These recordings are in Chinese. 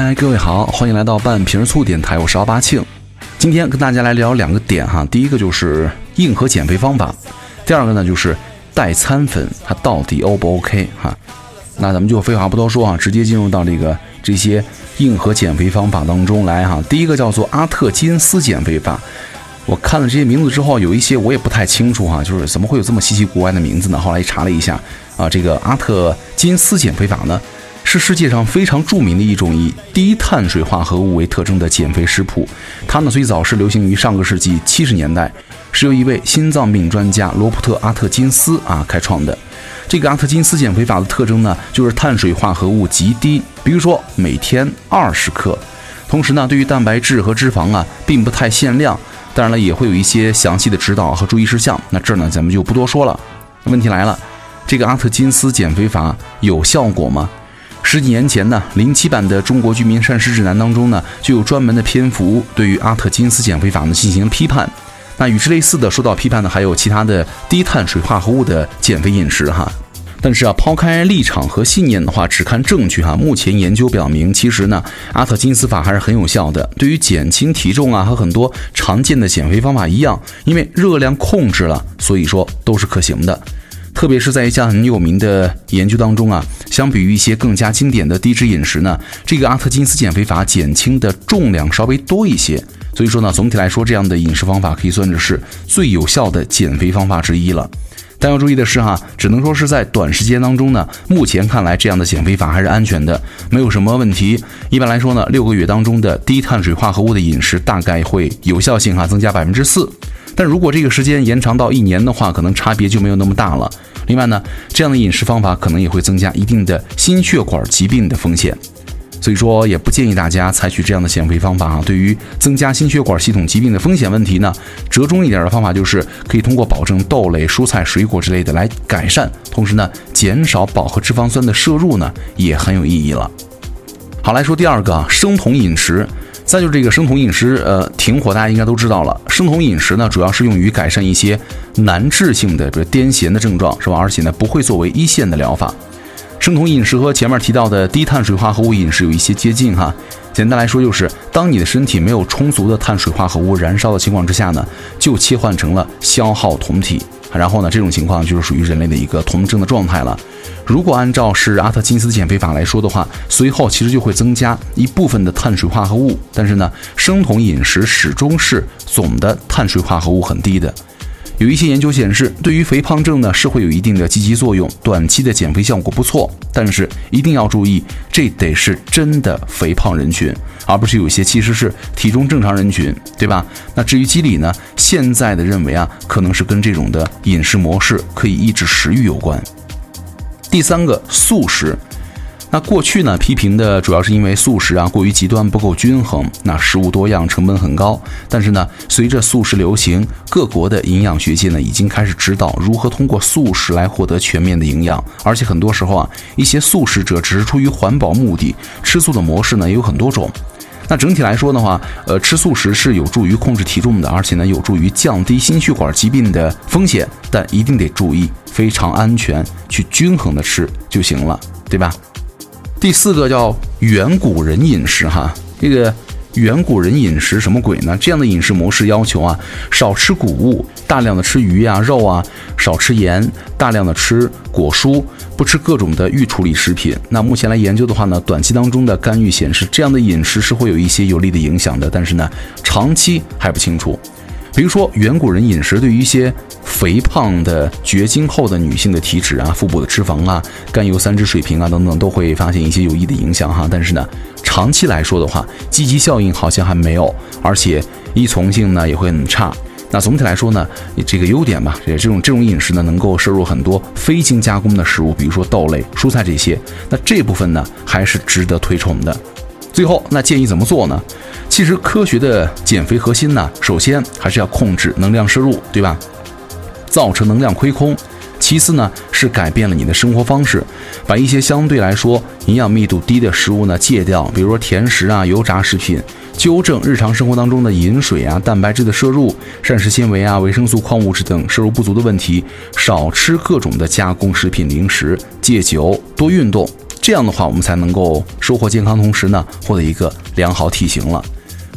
嗨，各位好，欢迎来到半瓶醋电台，我是奥巴庆。今天跟大家来聊两个点哈，第一个就是硬核减肥方法，第二个呢就是代餐粉它到底 O 不 OK 哈？那咱们就废话不多说啊，直接进入到这个这些硬核减肥方法当中来哈。第一个叫做阿特金斯减肥法，我看了这些名字之后，有一些我也不太清楚哈，就是怎么会有这么稀奇古怪的名字呢？后来查了一下啊，这个阿特金斯减肥法呢。是世界上非常著名的一种以低碳水化合物为特征的减肥食谱。它呢最早是流行于上个世纪七十年代，是由一位心脏病专家罗伯特·阿特金斯啊开创的。这个阿特金斯减肥法的特征呢，就是碳水化合物极低，比如说每天二十克。同时呢，对于蛋白质和脂肪啊，并不太限量。当然了，也会有一些详细的指导和注意事项。那这儿呢，咱们就不多说了。问题来了，这个阿特金斯减肥法有效果吗？十几年前呢，零七版的《中国居民膳食指南》当中呢，就有专门的篇幅对于阿特金斯减肥法呢进行批判。那与之类似的受到批判的还有其他的低碳水化合物的减肥饮食哈。但是啊，抛开立场和信念的话，只看证据哈。目前研究表明，其实呢，阿特金斯法还是很有效的。对于减轻体重啊，和很多常见的减肥方法一样，因为热量控制了，所以说都是可行的。特别是在一项很有名的研究当中啊，相比于一些更加经典的低脂饮食呢，这个阿特金斯减肥法减轻的重量稍微多一些。所以说呢，总体来说，这样的饮食方法可以算是最有效的减肥方法之一了。但要注意的是哈，只能说是在短时间当中呢，目前看来这样的减肥法还是安全的，没有什么问题。一般来说呢，六个月当中的低碳水化合物的饮食大概会有效性哈增加百分之四。但如果这个时间延长到一年的话，可能差别就没有那么大了。另外呢，这样的饮食方法可能也会增加一定的心血管疾病的风险，所以说也不建议大家采取这样的减肥方法啊。对于增加心血管系统疾病的风险问题呢，折中一点的方法就是可以通过保证豆类、蔬菜、水果之类的来改善，同时呢，减少饱和脂肪酸的摄入呢，也很有意义了。好，来说第二个，生酮饮食。再就是这个生酮饮食，呃，停火，大家应该都知道了。生酮饮食呢，主要是用于改善一些难治性的，比如癫痫的症状，是吧？而且呢，不会作为一线的疗法。生酮饮食和前面提到的低碳水化合物饮食有一些接近哈。简单来说，就是当你的身体没有充足的碳水化合物燃烧的情况之下呢，就切换成了消耗酮体。然后呢，这种情况就是属于人类的一个酮症的状态了。如果按照是阿特金斯减肥法来说的话，随后其实就会增加一部分的碳水化合物，但是呢，生酮饮食始终是总的碳水化合物很低的。有一些研究显示，对于肥胖症呢是会有一定的积极作用，短期的减肥效果不错。但是一定要注意，这得是真的肥胖人群，而不是有些其实是体重正常人群，对吧？那至于机理呢，现在的认为啊，可能是跟这种的饮食模式可以抑制食欲有关。第三个，素食。那过去呢，批评的主要是因为素食啊过于极端，不够均衡，那食物多样，成本很高。但是呢，随着素食流行，各国的营养学界呢已经开始指导如何通过素食来获得全面的营养。而且很多时候啊，一些素食者只是出于环保目的，吃素的模式呢也有很多种。那整体来说的话，呃，吃素食是有助于控制体重的，而且呢有助于降低心血管疾病的风险。但一定得注意，非常安全，去均衡的吃就行了，对吧？第四个叫远古人饮食，哈，这个远古人饮食什么鬼呢？这样的饮食模式要求啊，少吃谷物，大量的吃鱼啊、肉啊，少吃盐，大量的吃果蔬，不吃各种的预处理食品。那目前来研究的话呢，短期当中的干预显示，这样的饮食是会有一些有利的影响的，但是呢，长期还不清楚。比如说，远古人饮食对于一些肥胖的绝经后的女性的体脂啊、腹部的脂肪啊、甘油三酯水平啊等等，都会发现一些有益的影响哈。但是呢，长期来说的话，积极效应好像还没有，而且依从性呢也会很差。那总体来说呢，这个优点吧，也这种这种饮食呢，能够摄入很多非精加工的食物，比如说豆类、蔬菜这些。那这部分呢，还是值得推崇的。最后，那建议怎么做呢？其实科学的减肥核心呢，首先还是要控制能量摄入，对吧？造成能量亏空。其次呢，是改变了你的生活方式，把一些相对来说营养密度低的食物呢戒掉，比如说甜食啊、油炸食品。纠正日常生活当中的饮水啊、蛋白质的摄入、膳食纤维啊、维生素、矿物质等摄入不足的问题。少吃各种的加工食品、零食，戒酒，多运动。这样的话我们才能够收获健康，同时呢获得一个良好体型了。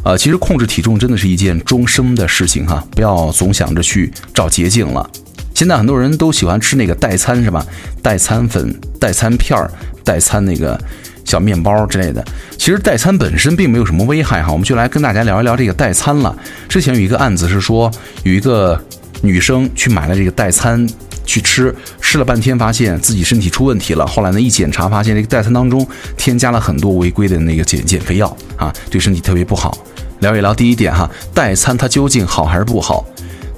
呃，其实控制体重真的是一件终生的事情哈，不要总想着去找捷径了。现在很多人都喜欢吃那个代餐是吧？代餐粉、代餐片儿、代餐那个小面包之类的。其实代餐本身并没有什么危害哈，我们就来跟大家聊一聊这个代餐了。之前有一个案子是说，有一个女生去买了这个代餐去吃，吃了半天发现自己身体出问题了。后来呢一检查发现这个代餐当中添加了很多违规的那个减减肥药啊，对身体特别不好。聊一聊第一点哈，代餐它究竟好还是不好？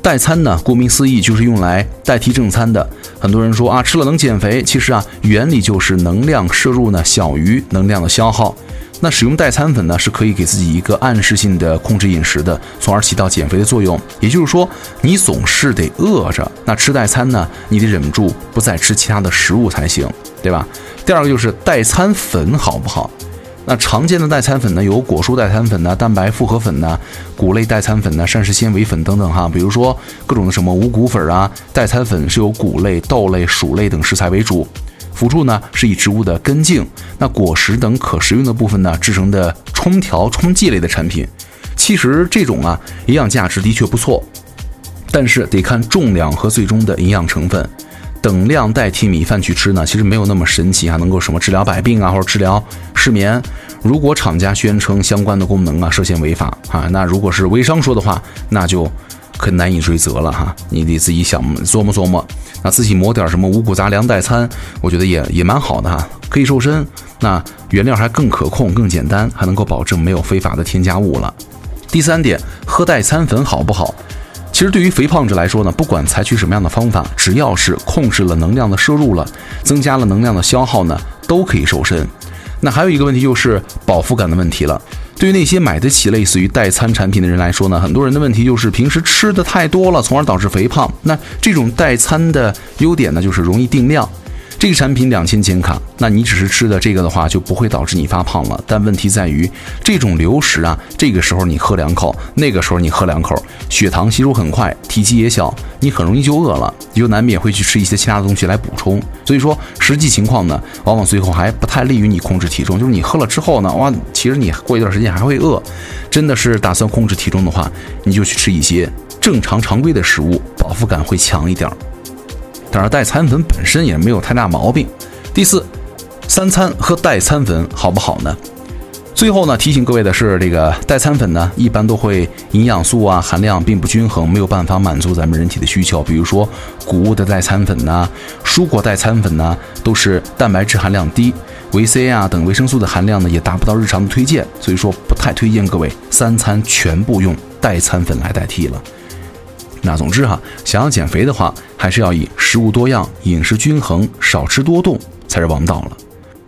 代餐呢，顾名思义就是用来代替正餐的。很多人说啊，吃了能减肥，其实啊，原理就是能量摄入呢小于能量的消耗。那使用代餐粉呢，是可以给自己一个暗示性的控制饮食的，从而起到减肥的作用。也就是说，你总是得饿着，那吃代餐呢，你得忍住不再吃其他的食物才行，对吧？第二个就是代餐粉好不好？那常见的代餐粉呢，有果蔬代餐粉呢、蛋白复合粉呢、谷类代餐粉呢、膳食纤维粉等等哈。比如说各种的什么五谷粉啊，代餐粉是由谷类、豆类、薯类等食材为主，辅助呢是以植物的根茎、那果实等可食用的部分呢制成的冲调、冲剂类的产品。其实这种啊营养价值的确不错，但是得看重量和最终的营养成分。等量代替米饭去吃呢，其实没有那么神奇啊，能够什么治疗百病啊，或者治疗失眠。如果厂家宣称相关的功能啊涉嫌违法啊，那如果是微商说的话，那就可难以追责了哈。你得自己想琢磨琢磨，那自己磨点什么五谷杂粮代餐，我觉得也也蛮好的哈，可以瘦身。那原料还更可控、更简单，还能够保证没有非法的添加物了。第三点，喝代餐粉好不好？其实对于肥胖者来说呢，不管采取什么样的方法，只要是控制了能量的摄入了，增加了能量的消耗呢，都可以瘦身。那还有一个问题就是饱腹感的问题了。对于那些买得起类似于代餐产品的人来说呢，很多人的问题就是平时吃的太多了，从而导致肥胖。那这种代餐的优点呢，就是容易定量。这个产品两千千卡，那你只是吃的这个的话，就不会导致你发胖了。但问题在于，这种流食啊，这个时候你喝两口，那个时候你喝两口，血糖吸收很快，体积也小，你很容易就饿了，你就难免会去吃一些其他的东西来补充。所以说，实际情况呢，往往最后还不太利于你控制体重。就是你喝了之后呢，哇，其实你过一段时间还会饿。真的是打算控制体重的话，你就去吃一些正常常规的食物，饱腹感会强一点。当然，代餐粉本身也没有太大毛病。第四，三餐喝代餐粉好不好呢？最后呢，提醒各位的是，这个代餐粉呢，一般都会营养素啊含量并不均衡，没有办法满足咱们人体的需求。比如说谷物的代餐粉呐，蔬果代餐粉呐，都是蛋白质含量低，维 C 啊等维生素的含量呢也达不到日常的推荐，所以说不太推荐各位三餐全部用代餐粉来代替了。那总之哈，想要减肥的话，还是要以食物多样、饮食均衡、少吃多动才是王道了。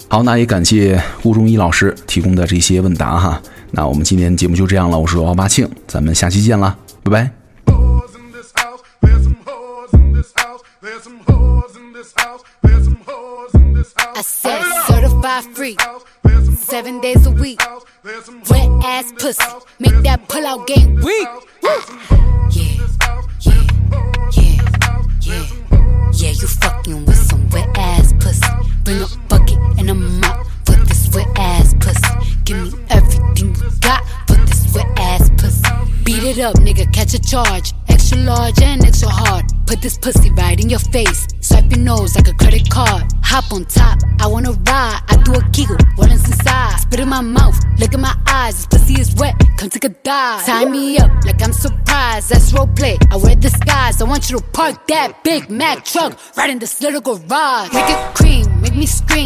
好，那也感谢顾中医老师提供的这些问答哈。那我们今天节目就这样了，我是奥巴庆，咱们下期见啦，拜拜。Yeah, you fucking with some wet ass pussy. Bring a bucket and a mop for this wet ass pussy. Give me everything you got for this wet ass pussy. Beat it up, nigga, catch a charge. Extra large and extra hard. Put this pussy right in your face. Swipe your nose like a credit card. Hop on top, I wanna ride. I do a giggle, what is inside? Spit in my mouth, look in my eyes. This pussy is wet, come take a dive. Tie me up like I'm surprised. That's roleplay. I wear disguise. I want you to park that Big Mac truck right in this little garage. Make it cream, make me scream.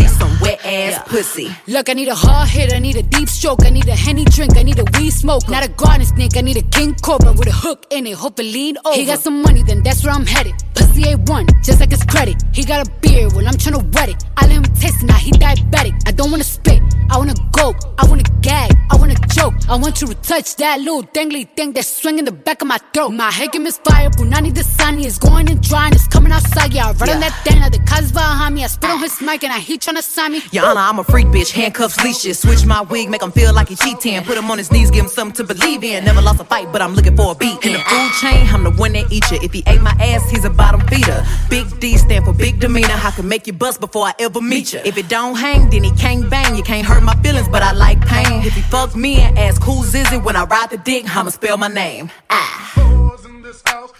see some wet ass pussy. Look, I need a hard hit, I need a deep stroke, I need a henny drink, I need a weed smoke. Not a garden snake, I need a king cobra with a hook in it, hope it lean over. He got some money, then that's where I'm headed. Pussy A1, just like his credit. He got a beard, well, I'm tryna wet it. I let him taste it, now he diabetic. I don't wanna spit, I wanna go, I wanna gag, I wanna choke. I want you to touch that little dangly thing that's swinging the back of my throat. My head can misfire, Punani the sunny is going and drying, it's coming outside. Yeah, I run on that thing, like the cuz behind me. I spit on his mic and I he tryna sign me. Honor, I'm a freak bitch, handcuffs, leashes. Switch my wig, make him feel like he cheating. Put him on his knees, give him something to believe in. Never lost a fight, but I'm looking for a beat. In the food chain, I'm the one that eat you. If he ate my ass, he's a bottom feeder. Big D stand for big demeanor. I can make you bust before I ever meet you. If it don't hang, then he can't bang. You can't hurt my feelings, but I like pain. If he fuck me and ask who's is it when I ride the dick, I'ma spell my name. Ah.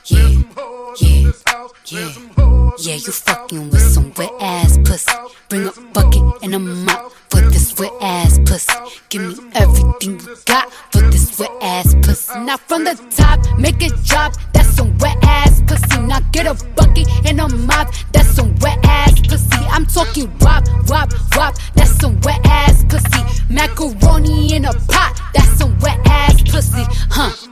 Yeah, yeah, yeah. Yeah, you fucking with some wet ass pussy. Bring a bucket wop. That's some wet ass pussy. Macaroni in a pot. That's some wet ass pussy, huh?